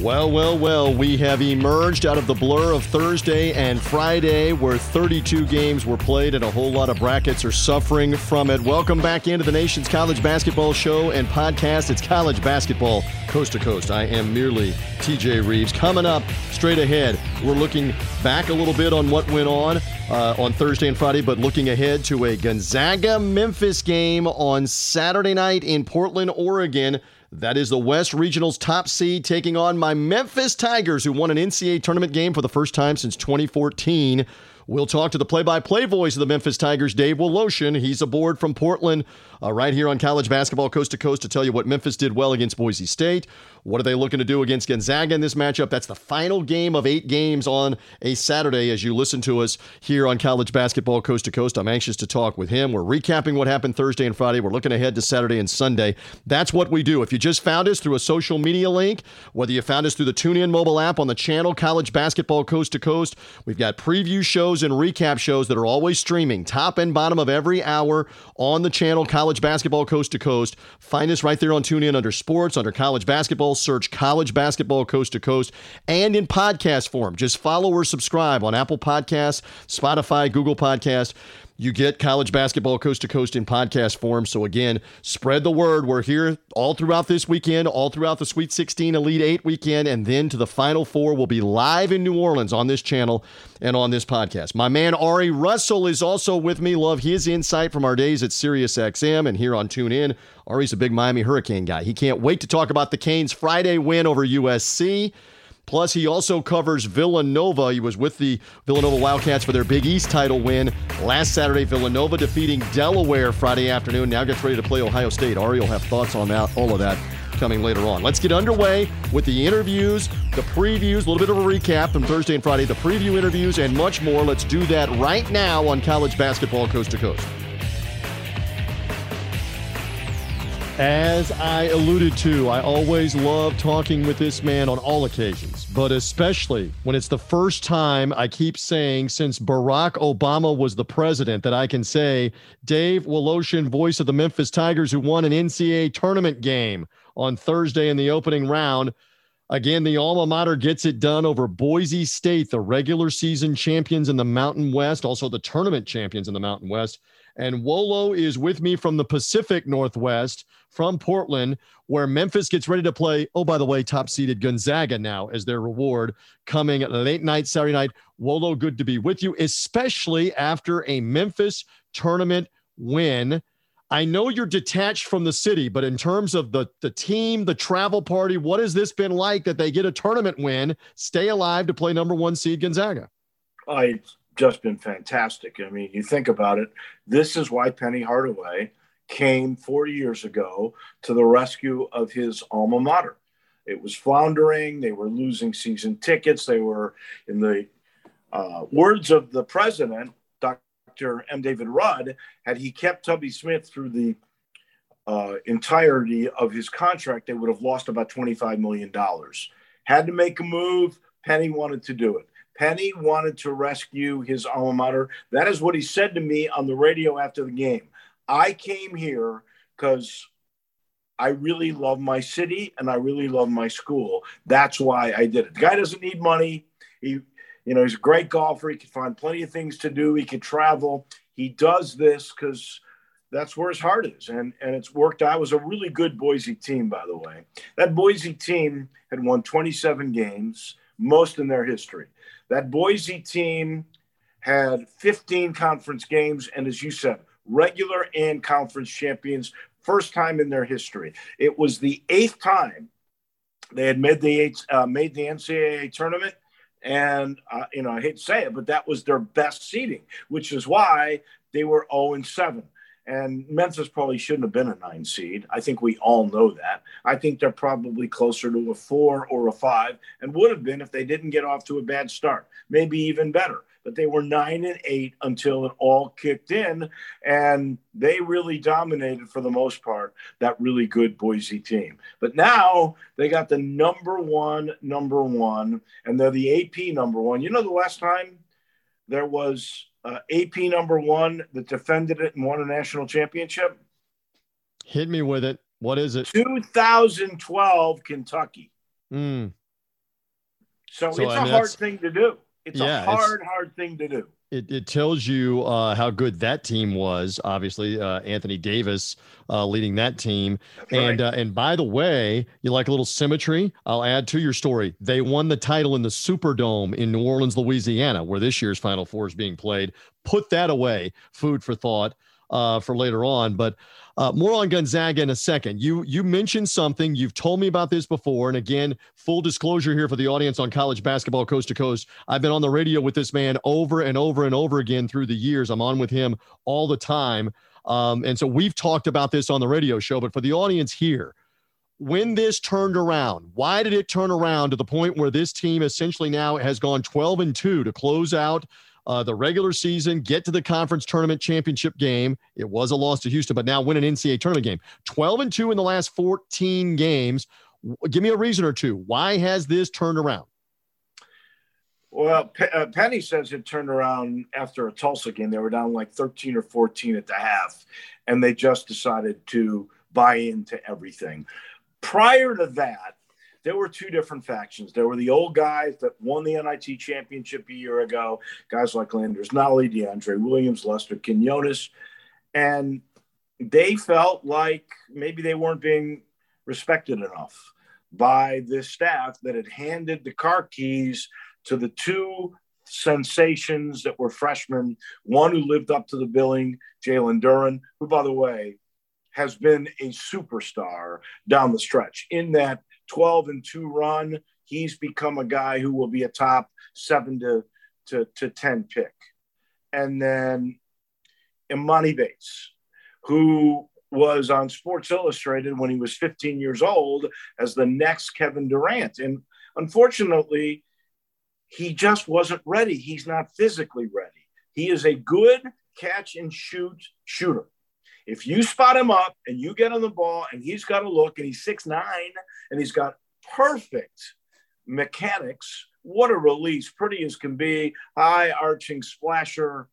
Well, well, well, we have emerged out of the blur of Thursday and Friday where 32 games were played and a whole lot of brackets are suffering from it. Welcome back into the nation's college basketball show and podcast. It's college basketball coast to coast. I am merely TJ Reeves. Coming up straight ahead, we're looking back a little bit on what went on uh, on Thursday and Friday, but looking ahead to a Gonzaga Memphis game on Saturday night in Portland, Oregon. That is the West Regional's top seed taking on my Memphis Tigers, who won an NCAA tournament game for the first time since 2014. We'll talk to the play by play voice of the Memphis Tigers, Dave Woloshin. He's aboard from Portland, uh, right here on college basketball coast to coast to tell you what Memphis did well against Boise State. What are they looking to do against Gonzaga in this matchup? That's the final game of eight games on a Saturday as you listen to us here on college basketball coast to coast. I'm anxious to talk with him. We're recapping what happened Thursday and Friday. We're looking ahead to Saturday and Sunday. That's what we do. If you just found us through a social media link, whether you found us through the TuneIn mobile app on the channel College Basketball Coast to Coast, we've got preview shows and recap shows that are always streaming top and bottom of every hour on the channel College Basketball Coast to Coast. Find us right there on TuneIn under sports, under college basketball, search college basketball coast to coast, and in podcast form. Just follow or subscribe on Apple Podcasts, Spotify, Google Podcasts you get college basketball coast to coast in podcast form. So, again, spread the word. We're here all throughout this weekend, all throughout the Sweet 16 Elite 8 weekend, and then to the Final Four. We'll be live in New Orleans on this channel and on this podcast. My man Ari Russell is also with me. Love his insight from our days at SiriusXM and here on TuneIn. Ari's a big Miami Hurricane guy. He can't wait to talk about the Canes' Friday win over USC. Plus, he also covers Villanova. He was with the Villanova Wildcats for their Big East title win last Saturday. Villanova defeating Delaware Friday afternoon. Now gets ready to play Ohio State. Ari will have thoughts on that, all of that coming later on. Let's get underway with the interviews, the previews, a little bit of a recap from Thursday and Friday, the preview interviews, and much more. Let's do that right now on College Basketball Coast to Coast. As I alluded to, I always love talking with this man on all occasions, but especially when it's the first time I keep saying since Barack Obama was the president that I can say Dave Woloshin, voice of the Memphis Tigers, who won an NCAA tournament game on Thursday in the opening round. Again, the alma mater gets it done over Boise State, the regular season champions in the Mountain West, also the tournament champions in the Mountain West. And Wolo is with me from the Pacific Northwest, from Portland, where Memphis gets ready to play. Oh, by the way, top seeded Gonzaga now as their reward coming late night, Saturday night. Wolo, good to be with you, especially after a Memphis tournament win. I know you're detached from the city, but in terms of the, the team, the travel party, what has this been like that they get a tournament win, stay alive to play number one seed Gonzaga? I just been fantastic. I mean, you think about it. This is why Penny Hardaway came four years ago to the rescue of his alma mater. It was floundering. They were losing season tickets. They were, in the uh, words of the president, Dr. M. David Rudd, had he kept Tubby Smith through the uh, entirety of his contract, they would have lost about $25 million. Had to make a move. Penny wanted to do it. Penny wanted to rescue his alma mater. That is what he said to me on the radio after the game. I came here because I really love my city and I really love my school. That's why I did it. The guy doesn't need money. He, you know, he's a great golfer. He can find plenty of things to do. He can travel. He does this because that's where his heart is. And, and it's worked. It was a really good Boise team, by the way. That Boise team had won 27 games, most in their history. That Boise team had 15 conference games, and as you said, regular and conference champions, first time in their history. It was the eighth time they had made the eight, uh, made the NCAA tournament, and uh, you know I hate to say it, but that was their best seeding, which is why they were 0 and 7. And Memphis probably shouldn't have been a nine seed. I think we all know that. I think they're probably closer to a four or a five and would have been if they didn't get off to a bad start, maybe even better. But they were nine and eight until it all kicked in. And they really dominated for the most part that really good Boise team. But now they got the number one, number one, and they're the AP number one. You know, the last time there was uh, AP number one that defended it and won a national championship? Hit me with it. What is it? 2012 Kentucky. Mm. So, so it's a hard thing to do. It's yeah, a hard, hard thing to do. It, it tells you uh, how good that team was. Obviously, uh, Anthony Davis uh, leading that team. That's and right. Uh, and by the way, you like a little symmetry? I'll add to your story. They won the title in the Superdome in New Orleans, Louisiana, where this year's Final Four is being played. Put that away. Food for thought uh, for later on. But uh, more on Gonzaga in a second. You you mentioned something. You've told me about this before, and again, full disclosure here for the audience on college basketball coast to coast. I've been on the radio with this man over and over and over again through the years. I'm on with him all the time, um, and so we've talked about this on the radio show. But for the audience here. When this turned around, why did it turn around to the point where this team essentially now has gone 12 and 2 to close out uh, the regular season, get to the conference tournament championship game. It was a loss to Houston, but now win an NCAA tournament game. 12 and 2 in the last 14 games. Give me a reason or two. Why has this turned around? Well, P- uh, Penny says it turned around after a Tulsa game. They were down like 13 or 14 at the half, and they just decided to buy into everything. Prior to that, there were two different factions. There were the old guys that won the NIT championship a year ago, guys like Landers Nolley, DeAndre Williams, Lester Quinones, and they felt like maybe they weren't being respected enough by this staff that had handed the car keys to the two sensations that were freshmen. One who lived up to the billing, Jalen Duren, who, by the way, has been a superstar down the stretch in that 12 and 2 run, he's become a guy who will be a top seven to, to, to 10 pick. And then Emoni Bates, who was on Sports Illustrated when he was 15 years old as the next Kevin Durant. And unfortunately, he just wasn't ready. He's not physically ready. He is a good catch and shoot shooter. If you spot him up and you get on the ball and he's got a look and he's six nine and he's got perfect mechanics, what a release, pretty as can be, high arching splasher.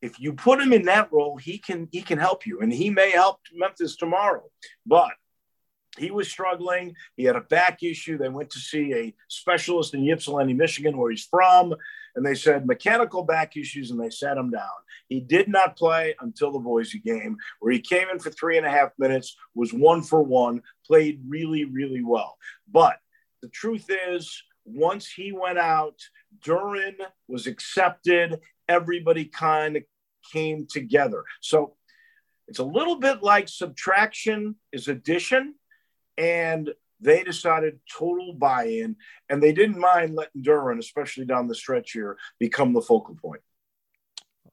If you put him in that role, he can he can help you, and he may help Memphis tomorrow. But he was struggling. He had a back issue. They went to see a specialist in Ypsilanti, Michigan, where he's from, and they said mechanical back issues, and they sat him down. He did not play until the Boise game, where he came in for three and a half minutes, was one for one, played really, really well. But the truth is, once he went out, Duren was accepted. Everybody kind of came together. So it's a little bit like subtraction is addition and they decided total buy-in, and they didn't mind letting Duren, especially down the stretch here, become the focal point.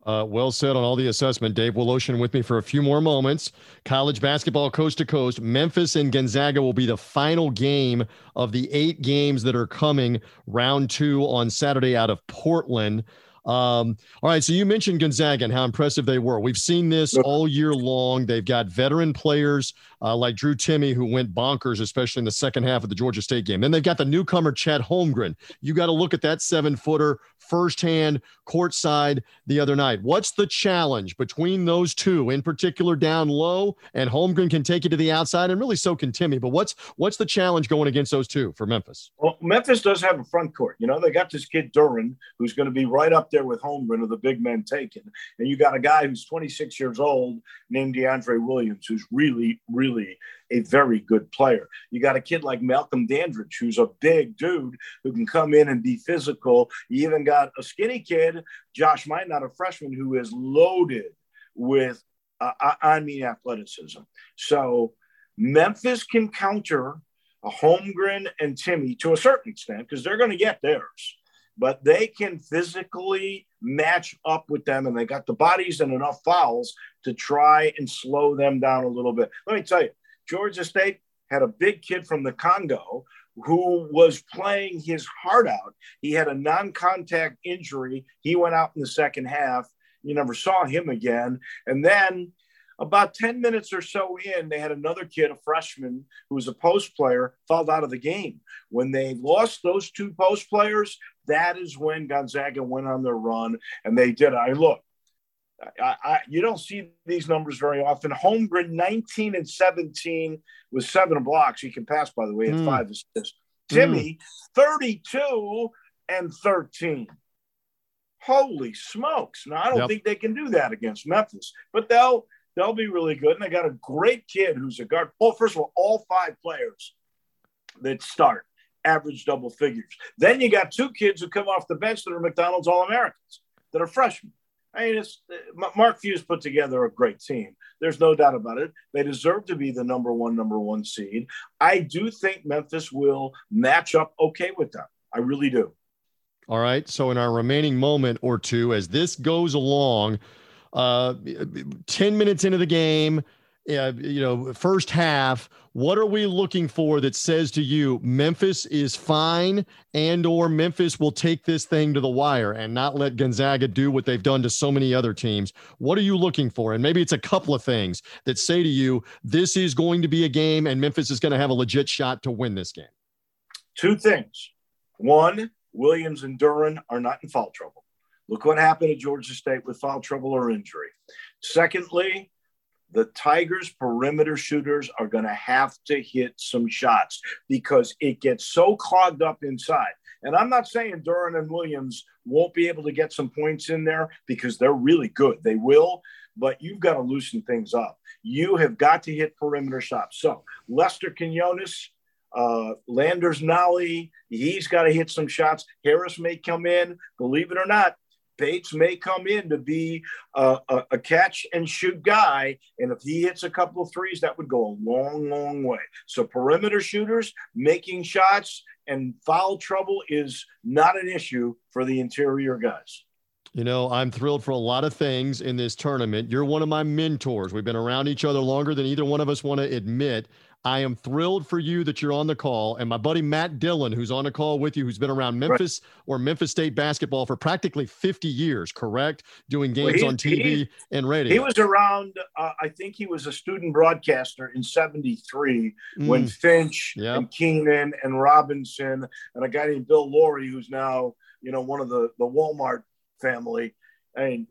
Uh, well said on all the assessment. Dave Woloshin with me for a few more moments. College basketball coast to coast. Memphis and Gonzaga will be the final game of the eight games that are coming round two on Saturday out of Portland. Um, all right, so you mentioned Gonzaga and how impressive they were. We've seen this all year long. They've got veteran players uh, like Drew Timme, who went bonkers, especially in the second half of the Georgia State game. Then they've got the newcomer Chet Holmgren. You got to look at that seven footer firsthand, courtside the other night. What's the challenge between those two, in particular down low? And Holmgren can take you to the outside, and really so can Timme. But what's what's the challenge going against those two for Memphis? Well, Memphis does have a front court. You know, they got this kid Duren, who's going to be right up there with Holmgren of the big men taken, and you got a guy who's 26 years old named DeAndre Williams, who's really, really a very good player. You got a kid like Malcolm Dandridge, who's a big dude who can come in and be physical. You even got a skinny kid, Josh Minott, not a freshman, who is loaded with, uh, I mean, athleticism. So Memphis can counter a Holmgren and Timme to a certain extent because they're going to get theirs but they can physically match up with them and they got the bodies and enough fouls to try and slow them down a little bit. Let me tell you, Georgia State had a big kid from the Congo who was playing his heart out. He had a non contact injury. He went out in the second half. You never saw him again. And then about 10 minutes or so in, they had another kid, a freshman, who was a post player, fouled out of the game. When they lost those two post players, that is when Gonzaga went on their run and they did. I look, I, I, you don't see these numbers very often. Holmgren, 19 and 17 with seven blocks. He can pass, by the way, at mm. five assists. Timme, mm. 32 and 13. Holy smokes. Now, I don't yep. think they can do that against Memphis, but they'll they'll be really good. And they got a great kid who's a guard. Well, first of all, all five players that start average double figures. Then you got two kids who come off the bench that are McDonald's All Americans that are freshmen. I mean, it's, uh, Mark Few's put together a great team. There's no doubt about it. They deserve to be the number one, number one seed. I do think Memphis will match up okay with them. I really do. All right. So, in our remaining moment or two, as this goes along, uh, 10 minutes into the game, uh, you know, first half, what are we looking for that says to you Memphis is fine and or Memphis will take this thing to the wire and not let Gonzaga do what they've done to so many other teams? What are you looking for? And maybe it's a couple of things that say to you this is going to be a game and Memphis is going to have a legit shot to win this game. Two things. One, Williams and Duren are not in foul trouble. Look what happened at Georgia State with foul trouble or injury. Secondly, the Tigers' perimeter shooters are going to have to hit some shots because it gets so clogged up inside. And I'm not saying Duren and Williams won't be able to get some points in there because they're really good. They will, but you've got to loosen things up. You have got to hit perimeter shots. So Lester Quinones, uh, Landers Nolley, he's got to hit some shots. Harris may come in. Believe it or not, Bates may come in to be a, a, a, catch and shoot guy. And if he hits a couple of threes, that would go a long, long way. So, perimeter shooters making shots and foul trouble is not an issue for the interior guys. You know, I'm thrilled for a lot of things in this tournament. You're one of my mentors. We've been around each other longer than either one of us want to admit. I am thrilled for you that you're on the call. And my buddy Matt Dillon, who's on the call with you, who's been around Memphis right. or Memphis State basketball for practically 50 years, correct? Doing games well, on TV he, and radio. He was around, uh, I think he was a student broadcaster in 73 mm. when Finch yep. and Kenon and Robinson and a guy named Bill Laurie, who's now, you know, one of the, the Walmart family. I mean,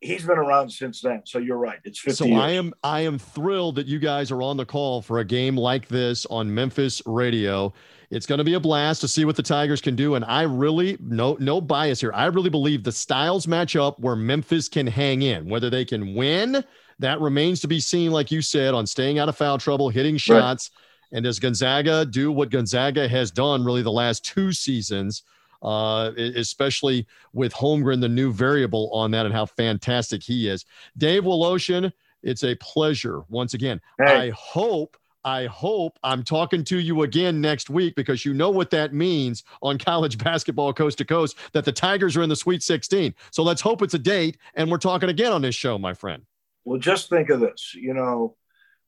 he's been around since then. So you're right. It's 50 So years. I am I am thrilled that you guys are on the call for a game like this on Memphis radio. It's going to be a blast to see what the Tigers can do. And I really no no bias here. I really believe the styles match up where Memphis can hang in. Whether they can win, that remains to be seen, like you said, on staying out of foul trouble, hitting shots. Right. And does Gonzaga do what Gonzaga has done really the last two seasons? Uh, especially with Holmgren, the new variable on that, and how fantastic he is. Dave Woloshin, it's a pleasure once again. Hey. I hope. I hope I'm talking to you again next week because you know what that means on college basketball coast to coast that the Tigers are in the Sweet 16. So let's hope it's a date and we're talking again on this show, my friend. Well, just think of this. You know,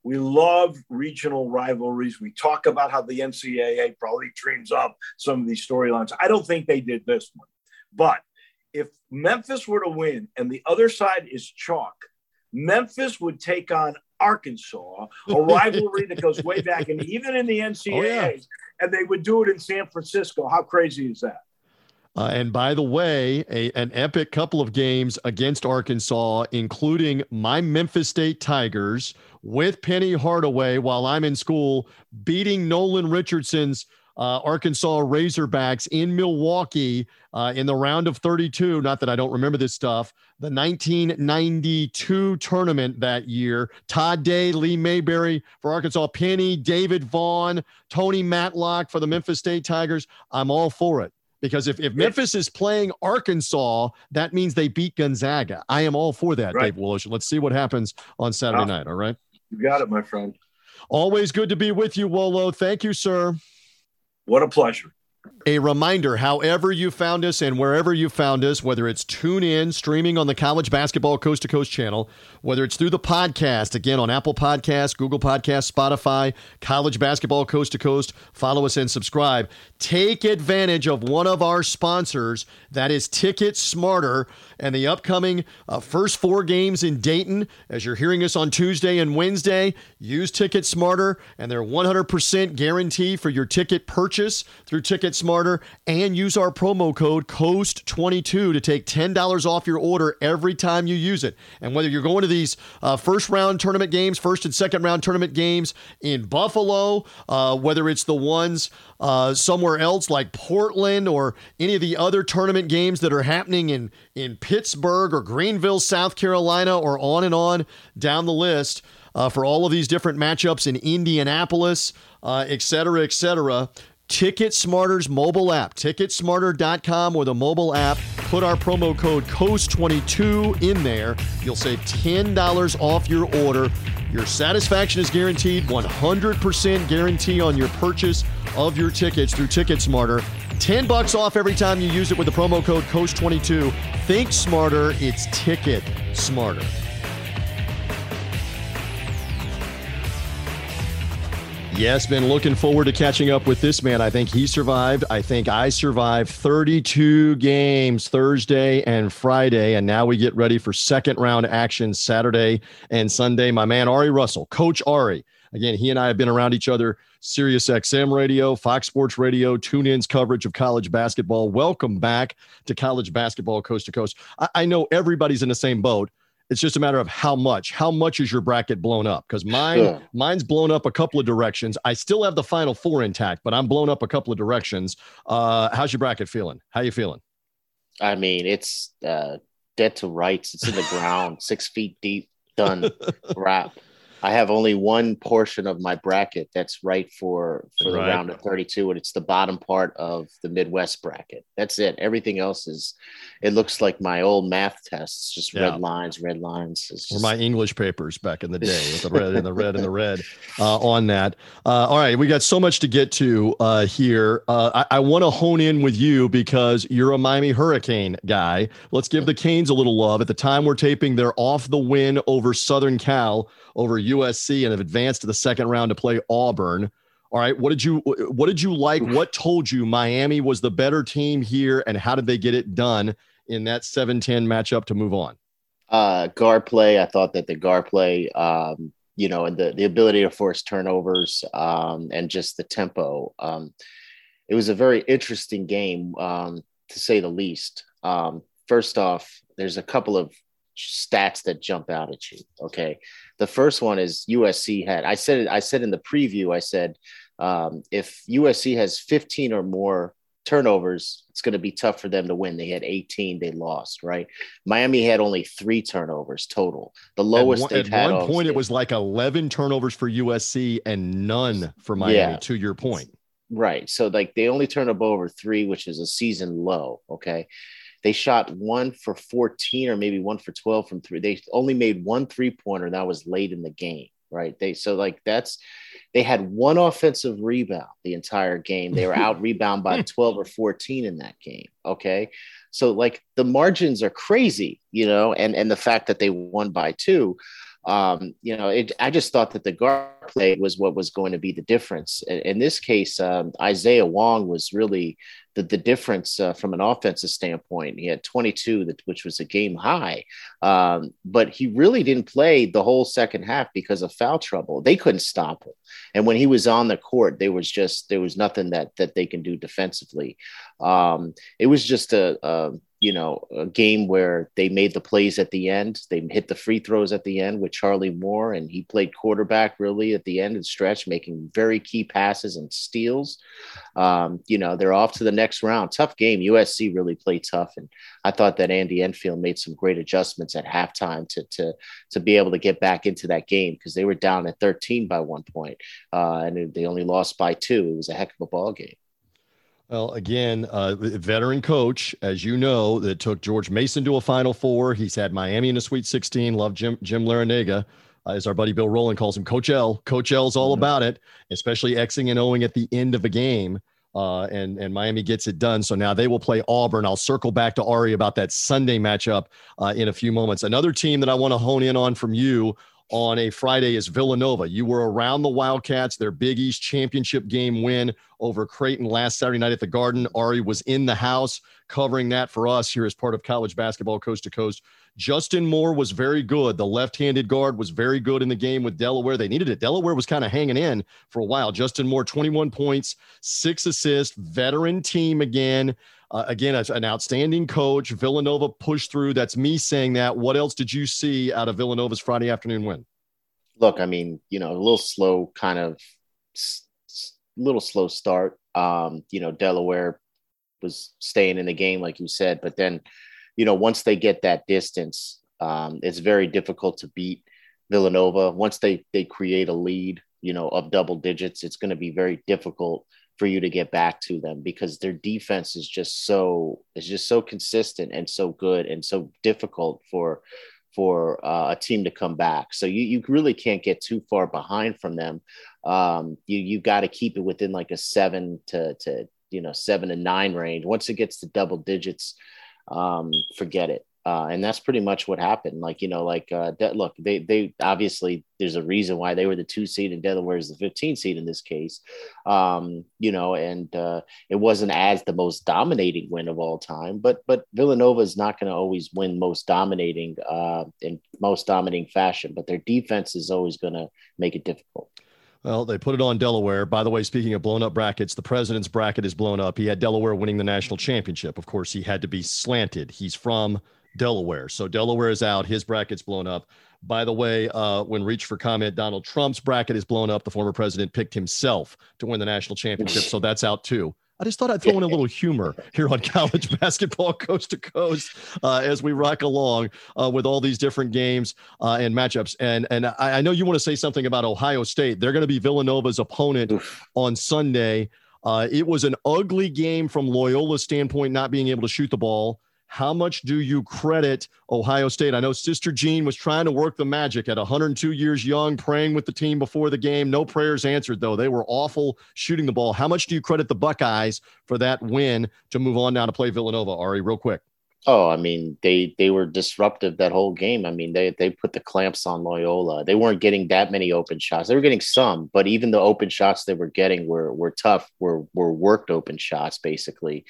we love regional rivalries. We talk about how the NCAA probably dreams up some of these storylines. I don't think they did this one. But if Memphis were to win and the other side is chalk, Memphis would take on Arkansas, a rivalry that goes way back and even in the NCAA, oh, yeah. and they would do it in San Francisco. How crazy is that? Uh, and by the way, a, an epic couple of games against Arkansas, including my Memphis State Tigers with Penny Hardaway while I'm in school, beating Nolan Richardson's uh, Arkansas Razorbacks in Milwaukee uh, in the round of 32. Not that I don't remember this stuff. The 1992 tournament that year. Todd Day, Lee Mayberry for Arkansas, Penny, David Vaughn, Tony Madlock for the Memphis State Tigers. I'm all for it. Because if, if Memphis is playing Arkansas, that means they beat Gonzaga. I am all for that, right. Dave Willis. Let's see what happens on ah. Saturday night. All right. You got it, my friend. Always good to be with you, Wolo. Thank you, sir. What a pleasure. A reminder, however you found us and wherever you found us, whether it's TuneIn, streaming on the College Basketball Coast to Coast channel, whether it's through the podcast, again on Apple Podcasts, Google Podcasts, Spotify, College Basketball Coast to Coast, follow us and subscribe. Take advantage of one of our sponsors, that is Ticket Smarter, and the upcoming uh, first four games in Dayton. As you're hearing us on Tuesday and Wednesday, use Ticket Smarter and their 100% guarantee for your ticket purchase through Ticket Smarter Smarter and use our promo code COAST22 to take $10 off your order every time you use it. And whether you're going to these uh, first round tournament games, first and second round tournament games in Buffalo, uh, whether it's the ones uh, somewhere else like Portland or any of the other tournament games that are happening in, in Pittsburgh or Greenville, South Carolina, or on and on down the list uh, for all of these different matchups in Indianapolis, uh, et cetera, et cetera. Ticket Smarter's mobile app, ticketsmarter.com or the mobile app. Put our promo code COAST22 in there. You'll save $10 off your order. Your satisfaction is guaranteed, 100% guarantee on your purchase of your tickets through Ticket Smarter. 10 bucks off every time you use it with the promo code COAST22. Think smarter, it's Ticket Smarter. Yes, been looking forward to catching up with this man. I think he survived. I think I survived 32 games Thursday and Friday. And now we get ready for second round action Saturday and Sunday. My man, Ari Russell, Coach Ari. Again, he and I have been around each other, Sirius XM radio, Fox Sports radio, TuneIn's coverage of college basketball. Welcome back to college basketball coast to coast. I, I know everybody's in the same boat. It's just a matter of how much. How much is your bracket blown up? Because mine, yeah. mine's blown up a couple of directions. I still have the final four intact, but I'm blown up a couple of directions. Uh, how's your bracket feeling? How you feeling? I mean, it's uh, dead to rights. It's in the ground, six feet deep, done, wrap. I have only one portion of my bracket that's right for for the round of 32 and it's the bottom part of the Midwest bracket. That's it. Everything else is it looks like my old math tests, just yeah. red lines, red lines. Just... Or my English papers back in the day with the red and the red and the red uh, on that. Uh, all right, we got so much to get to uh, here. Uh, I, I want to hone in with you because you're a Miami Hurricane guy. Let's give the Canes a little love. At the time we're taping, they're off the win over Southern Cal over USC and have advanced to the second round to play Auburn. All right, what did you what did you like? What told you Miami was the better team here, and how did they get it done in that 7-10 matchup to move on? Uh, guard play. I thought that the guard play, um, you know, and the the ability to force turnovers, um, and just the tempo. Um, it was a very interesting game, um, to say the least. Um, first off, there's a couple of stats that jump out at you. Okay, the first one is USC had. I said I said in the preview. I said um, if USC has 15 or more turnovers, it's going to be tough for them to win. They had 18, they lost. Right? Miami had only three turnovers total. The lowest at one, they've at one point, it was like 11 turnovers for USC and none for Miami. Yeah. To your point. Right. So like they only turn up over three, which is a season low. Okay. They shot one for 14 or maybe one for 12 from three. They only made one three pointer. That was late in the game, right? They so like that's they had one offensive rebound the entire game. They were out rebound by 12 or 14 in that game. Okay. So like the margins are crazy, you know, and and the fact that they won by two um, you know, it, I just thought that the guard play was what was going to be the difference. In, in this case, um, Isaiah Wong was really the, the difference uh, from an offensive standpoint. He had 22, that, which was a game high, um, but he really didn't play the whole second half because of foul trouble. They couldn't stop him, and when he was on the court, there was just there was nothing that that they can do defensively. Um, it was just a, a you know, a game where they made the plays at the end. They hit the free throws at the end with Charlie Moore, and he played quarterback really at the end and stretch, making very key passes and steals. Um, you know, they're off to the next round. Tough game. USC really played tough, and I thought that Andy Enfield made some great adjustments at halftime to to to be able to get back into that game because they were down at 13 by one point, uh, and they only lost by two. It was a heck of a ball game. Well, again, uh, veteran coach, as you know, that took George Mason to a Final Four. He's had Miami in a Sweet 16. Love Jim Jim Larrañaga, uh, as our buddy Bill Rowland calls him, Coach L. Coach L's all mm-hmm. about it, especially Xing and Oing at the end of a game. Uh, and and Miami gets it done. So now they will play Auburn. I'll circle back to Ari about that Sunday matchup uh, in a few moments. Another team that I want to hone in on from you on a Friday is Villanova. You were around the Wildcats, their Big East championship game win over Creighton last Saturday night at the Garden. Ari was in the house covering that for us here as part of college basketball coast to coast. Justin Moore was very good. The left handed guard was very good in the game with Delaware. They needed it. Delaware was kind of hanging in for a while. Justin Moore, 21 points, six assists, veteran team again. Uh, again, an outstanding coach. Villanova pushed through. That's me saying that. What else did you see out of Villanova's Friday afternoon win? Look, I mean, you know, a little slow, kind of little slow start. Um, you know, Delaware was staying in the game, like you said, but then, you know, once they get that distance, um, it's very difficult to beat Villanova. Once they they create a lead, you know, of double digits, it's going to be very difficult for you to get back to them because their defense is just so is just so consistent and so good and so difficult for for uh, a team to come back. So you you really can't get too far behind from them. Um, you you got to keep it within like a seven to to you know seven to nine range. Once it gets to double digits, um, forget it. Uh, and that's pretty much what happened. Like you know, like uh, look, they they obviously there's a reason why they were the two seed and Delaware is the 15 seed in this case. Um, you know, and uh, it wasn't as the most dominating win of all time, but but Villanova is not going to always win most dominating uh, in most dominating fashion, but their defense is always going to make it difficult. Well, they put it on Delaware. By the way, speaking of blown up brackets, the president's bracket is blown up. He had Delaware winning the national championship. Of course, he had to be slanted. He's from Delaware. So Delaware is out. His bracket's blown up. By the way, uh, when reached for comment, Donald Trump's bracket is blown up. The former president picked himself to win the national championship. So that's out too. I just thought I'd throw in a little humor here on college basketball coast to coast uh, as we rock along uh, with all these different games uh, and matchups. And and I, I, know you want to say something about Ohio State. They're going to be Villanova's opponent Oof. on Sunday. Uh, it was an ugly game from Loyola's standpoint, not being able to shoot the ball. How much do you credit Ohio State? I know Sister Jean was trying to work the magic at 102 years young, praying with the team before the game. No prayers answered, though. They were awful shooting the ball. How much do you credit the Buckeyes for that win to move on now to play Villanova? Ari, real quick. Oh, I mean, they they were disruptive that whole game. I mean, they they put the clamps on Loyola. They weren't getting that many open shots. They were getting some, but even the open shots they were getting were were tough. Were were worked open shots basically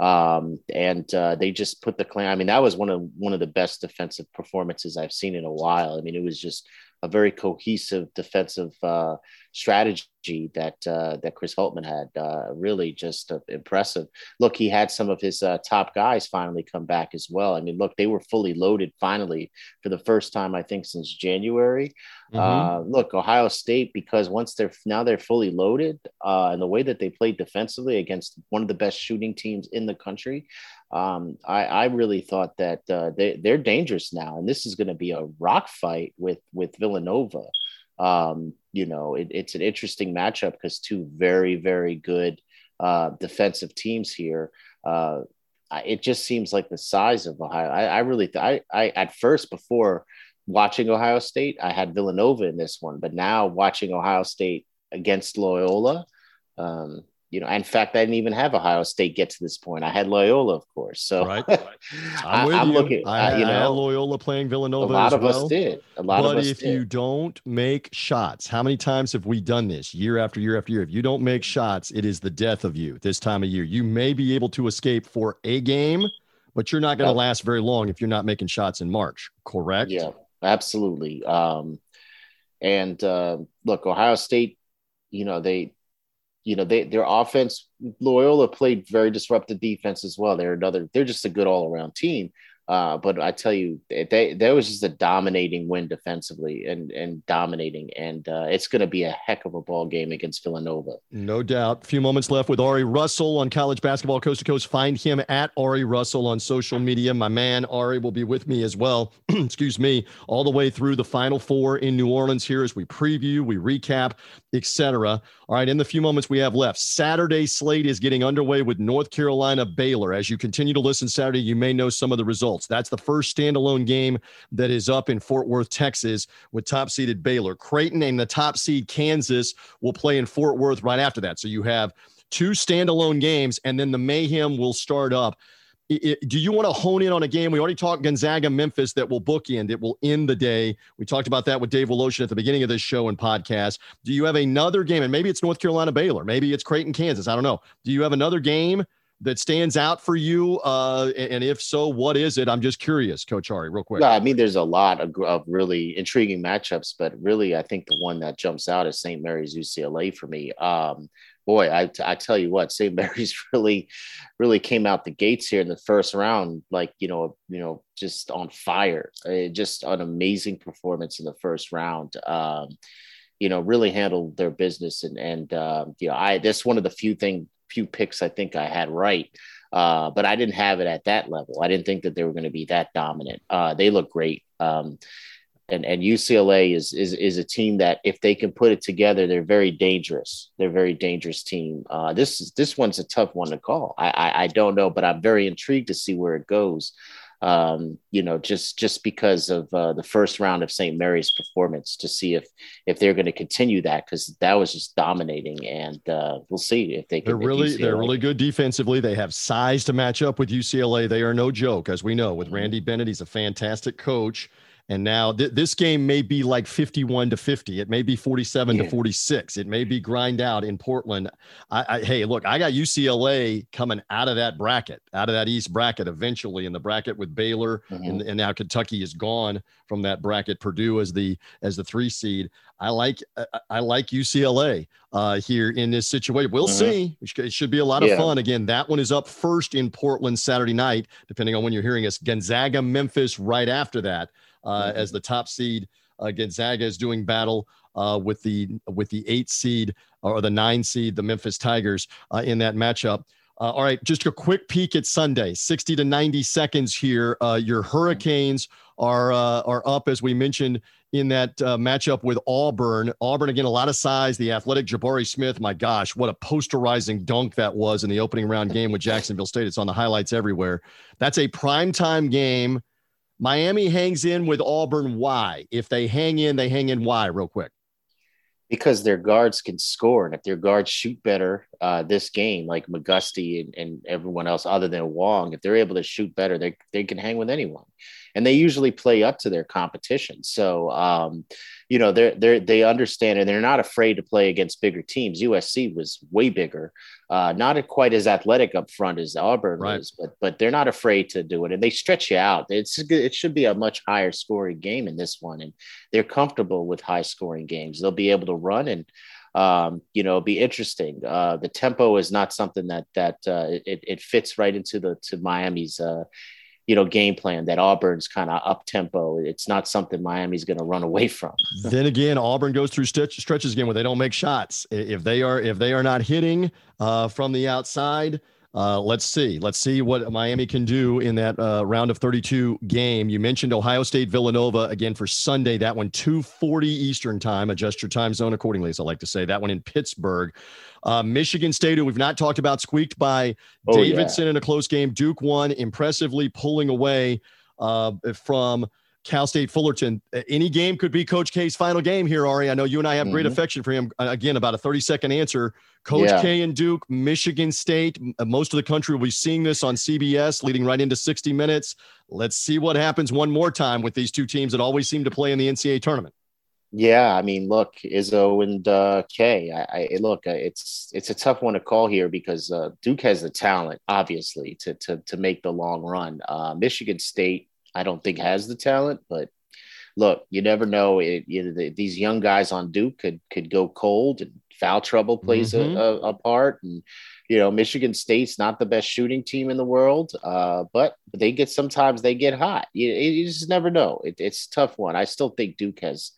um, and uh, they just put the claim. I mean, that was one of one of the best defensive performances I've seen in a while. I mean, it was just a very cohesive defensive uh, strategy that uh, that Chris Holtmann had. Uh, really, just uh, impressive. Look, he had some of his uh, top guys finally come back as well. I mean, look, they were fully loaded finally for the first time I think since January. Mm-hmm. Uh, look, Ohio State because once they're now they're fully loaded, and the way that they played defensively against one of the best shooting teams in the country, um, I, I, really thought that uh, they, they're dangerous now, and this is going to be a rock fight with with Villanova. Um, you know, it, it's an interesting matchup because two very very good uh, defensive teams here. Uh, it just seems like the size of Ohio. I, I really, th- I, I at first before watching Ohio State, I had Villanova in this one, but now watching Ohio State against Loyola, um, you know, in fact, I didn't even have Ohio State get to this point. I had Loyola, of course. So right. I'm, I, am looking. I, you know, Loyola playing Villanova. A lot of well. us did. A lot but of us But if did. you don't make shots, how many times have we done this year after year after year? If you don't make shots, it is the death of you this time of year. You may be able to escape for a game, but you're not going to last very long if you're not making shots in March. Correct? Yeah, absolutely. Um, and uh, look, Ohio State, you know, they you know, they their offense, Loyola played very disruptive defense as well. They're another, they're just a good all around team. Uh, but I tell you, they there was just a dominating win defensively and and dominating, and uh, it's going to be a heck of a ball game against Villanova. No doubt. A few moments left with Ari Russell on college basketball coast to coast. Find him at Ari Russell on social media. My man Ari will be with me as well. excuse me, all the way through the Final Four in New Orleans here as we preview, we recap, etc. All right, in the few moments we have left, Saturday slate is getting underway with North Carolina Baylor. As you continue to listen Saturday, you may know some of the results results. That's the first standalone game that is up in Fort Worth, Texas, with top seeded Baylor. Creighton and the top seed Kansas will play in Fort Worth right after that. So you have two standalone games, and then the mayhem will start up. It, do you want to hone in on a game? We already talked Gonzaga Memphis that will bookend. It will end the day. We talked about that with Dave Woloshin at the beginning of this show and podcast. Do you have another game? And maybe it's North Carolina Baylor. Maybe it's Creighton Kansas. I don't know. Do you have another game that stands out for you? Uh, and if so, what is it? I'm just curious, Coach Ari, real quick. Yeah, I mean, there's a lot of, of, really intriguing matchups, but really, I think the one that jumps out is St. Mary's UCLA for me. Um, boy, I, I tell you what, St. Mary's really, really came out the gates here in the first round, like you know, you know, just on fire. Uh, just an amazing performance in the first round. Um, you know, really handled their business, and and uh, you know, I that's one of the few thing, few picks I think I had right. Uh, but I didn't have it at that level. I didn't think that they were going to be that dominant. Uh, they look great. Um, and and UCLA is is is a team that if they can put it together, they're very dangerous. They're a very dangerous team. Uh, this is this one's a tough one to call. I, I, I don't know, but I'm very intrigued to see where it goes. Um, you know, just just because of uh, the first round of St. Mary's performance, to see if if they're going to continue that because that was just dominating, and uh, we'll see if they can. They're really they're really good defensively. They have size to match up with UCLA. They are no joke, as we know with mm-hmm. Randy Bennett. He's a fantastic coach. And now th- this game may be like 51 to 50. It may be 47 yeah. to 46. It may be grind out in Portland. I, I, hey, look, I got UCLA coming out of that bracket, out of that East bracket eventually in the bracket with Baylor. Mm-hmm. And, and now Kentucky is gone from that bracket. Purdue as the as the three seed. I like I like UCLA uh, here in this situation. We'll mm-hmm. see. It should be a lot of fun. Again, that one is up first in Portland Saturday night, depending on when you're hearing us. Gonzaga, Memphis, right after that uh, mm-hmm. as the top seed. Uh, Gonzaga is doing battle uh, with the with the eight seed or the nine seed, the Memphis Tigers, uh, in that matchup. Uh, all right, just a quick peek at Sunday, 60 to 90 seconds here. Uh, your Hurricanes are uh, are up as we mentioned in that uh, matchup with Auburn. Auburn again, a lot of size. The athletic Jabari Smith. My gosh, what a posterizing dunk that was in the opening round game with Jacksonville State. It's on the highlights everywhere. That's a primetime game Miami hangs in with Auburn. Why? If they hang in, they hang in. Why? Real quick. Because their guards can score, and if their guards shoot better uh, this game, like McGusty and, and everyone else, other than Wong, if they're able to shoot better, they they can hang with anyone and they usually play up to their competition. So, um, you know, they're, they're, they understand and they're not afraid to play against bigger teams. USC was way bigger, uh, not quite as athletic up front as Auburn right. was, but, but they're not afraid to do it and they stretch you out. It's, it should be a much higher scoring game in this one. And they're comfortable with high scoring games. They'll be able to run and, um, you know, be interesting. Uh, the tempo is not something that that uh, it, it fits right into the to Miami's uh, you know game plan that Auburn's kind of up tempo. It's not something Miami's going to run away from. then again, Auburn goes through stretch, stretches again where they don't make shots. If they are if they are not hitting uh, from the outside, uh, let's see. Let's see what Miami can do in that uh, round of 32 game. You mentioned Ohio State Villanova again for Sunday. That one 2:40 Eastern time. Adjust your time zone accordingly, as I like to say. That one in Pittsburgh. Uh, Michigan State, who we've not talked about, squeaked by oh, Davidson yeah. in a close game. Duke won impressively, pulling away uh, from Cal State Fullerton. Any game could be Coach K's final game here, Ari. I know you and I have mm-hmm. great affection for him. Again, about a 30 second answer. Coach yeah. K and Duke, Michigan State. Most of the country will be seeing this on CBS, leading right into 60 minutes. Let's see what happens one more time with these two teams that always seem to play in the NCAA tournament. Yeah, I mean, look, Izzo and uh, K. I, I look, uh, it's it's a tough one to call here because uh, Duke has the talent, obviously, to to to make the long run. Uh, Michigan State I don't think has the talent, but look, you never know. It, you know, the, these young guys on Duke could could go cold, and foul trouble plays mm-hmm. a, a, a, part. And you know, Michigan State's not the best shooting team in the world, uh, but they get sometimes they get hot. You, you just never know. It, it's tough one. I still think Duke has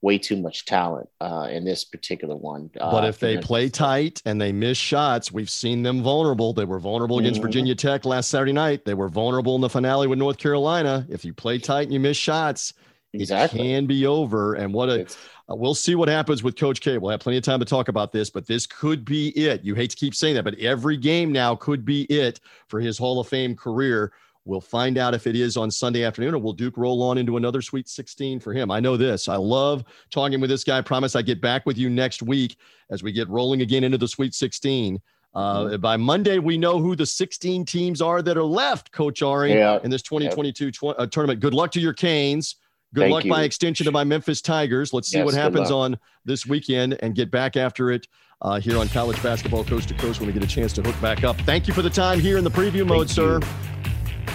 way too much talent uh, in this particular one. Uh, but if they play tight and they miss shots, we've seen them vulnerable. They were vulnerable against mm-hmm. Virginia Tech last Saturday night. They were vulnerable in the finale with North Carolina. If you play tight and you miss shots, exactly. it can be over. And what a uh, we'll see what happens with Coach K. We'll have plenty of time to talk about this, but this could be it. You hate to keep saying that, but every game now could be it for his Hall of Fame career. We'll find out if it is on Sunday afternoon or will Duke roll on into another Sweet 16 for him. I know this. I love talking with this guy. I promise I get back with you next week as we get rolling again into the Sweet 16. Uh, mm-hmm. By Monday, we know who the 16 teams are that are left, Coach Ari, yeah. in this 2022 tw- uh, tournament. Good luck to your Canes. Good Thank luck you. by extension to my Memphis Tigers. Let's see Yes, what happens on this weekend and get back after it uh, here on college basketball coast to coast when we get a chance to hook back up. Thank you for the time here in the preview mode, Thank sir.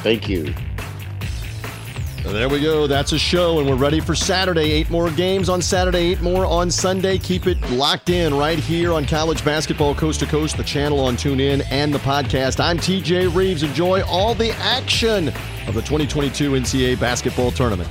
Thank you. There we go. That's a show, and we're ready for Saturday. Eight more games on Saturday, eight more on Sunday. Keep it locked in right here on College Basketball Coast to Coast, the channel on TuneIn, and the podcast. I'm TJ Reeves. Enjoy all the action of the 2022 NCAA basketball tournament.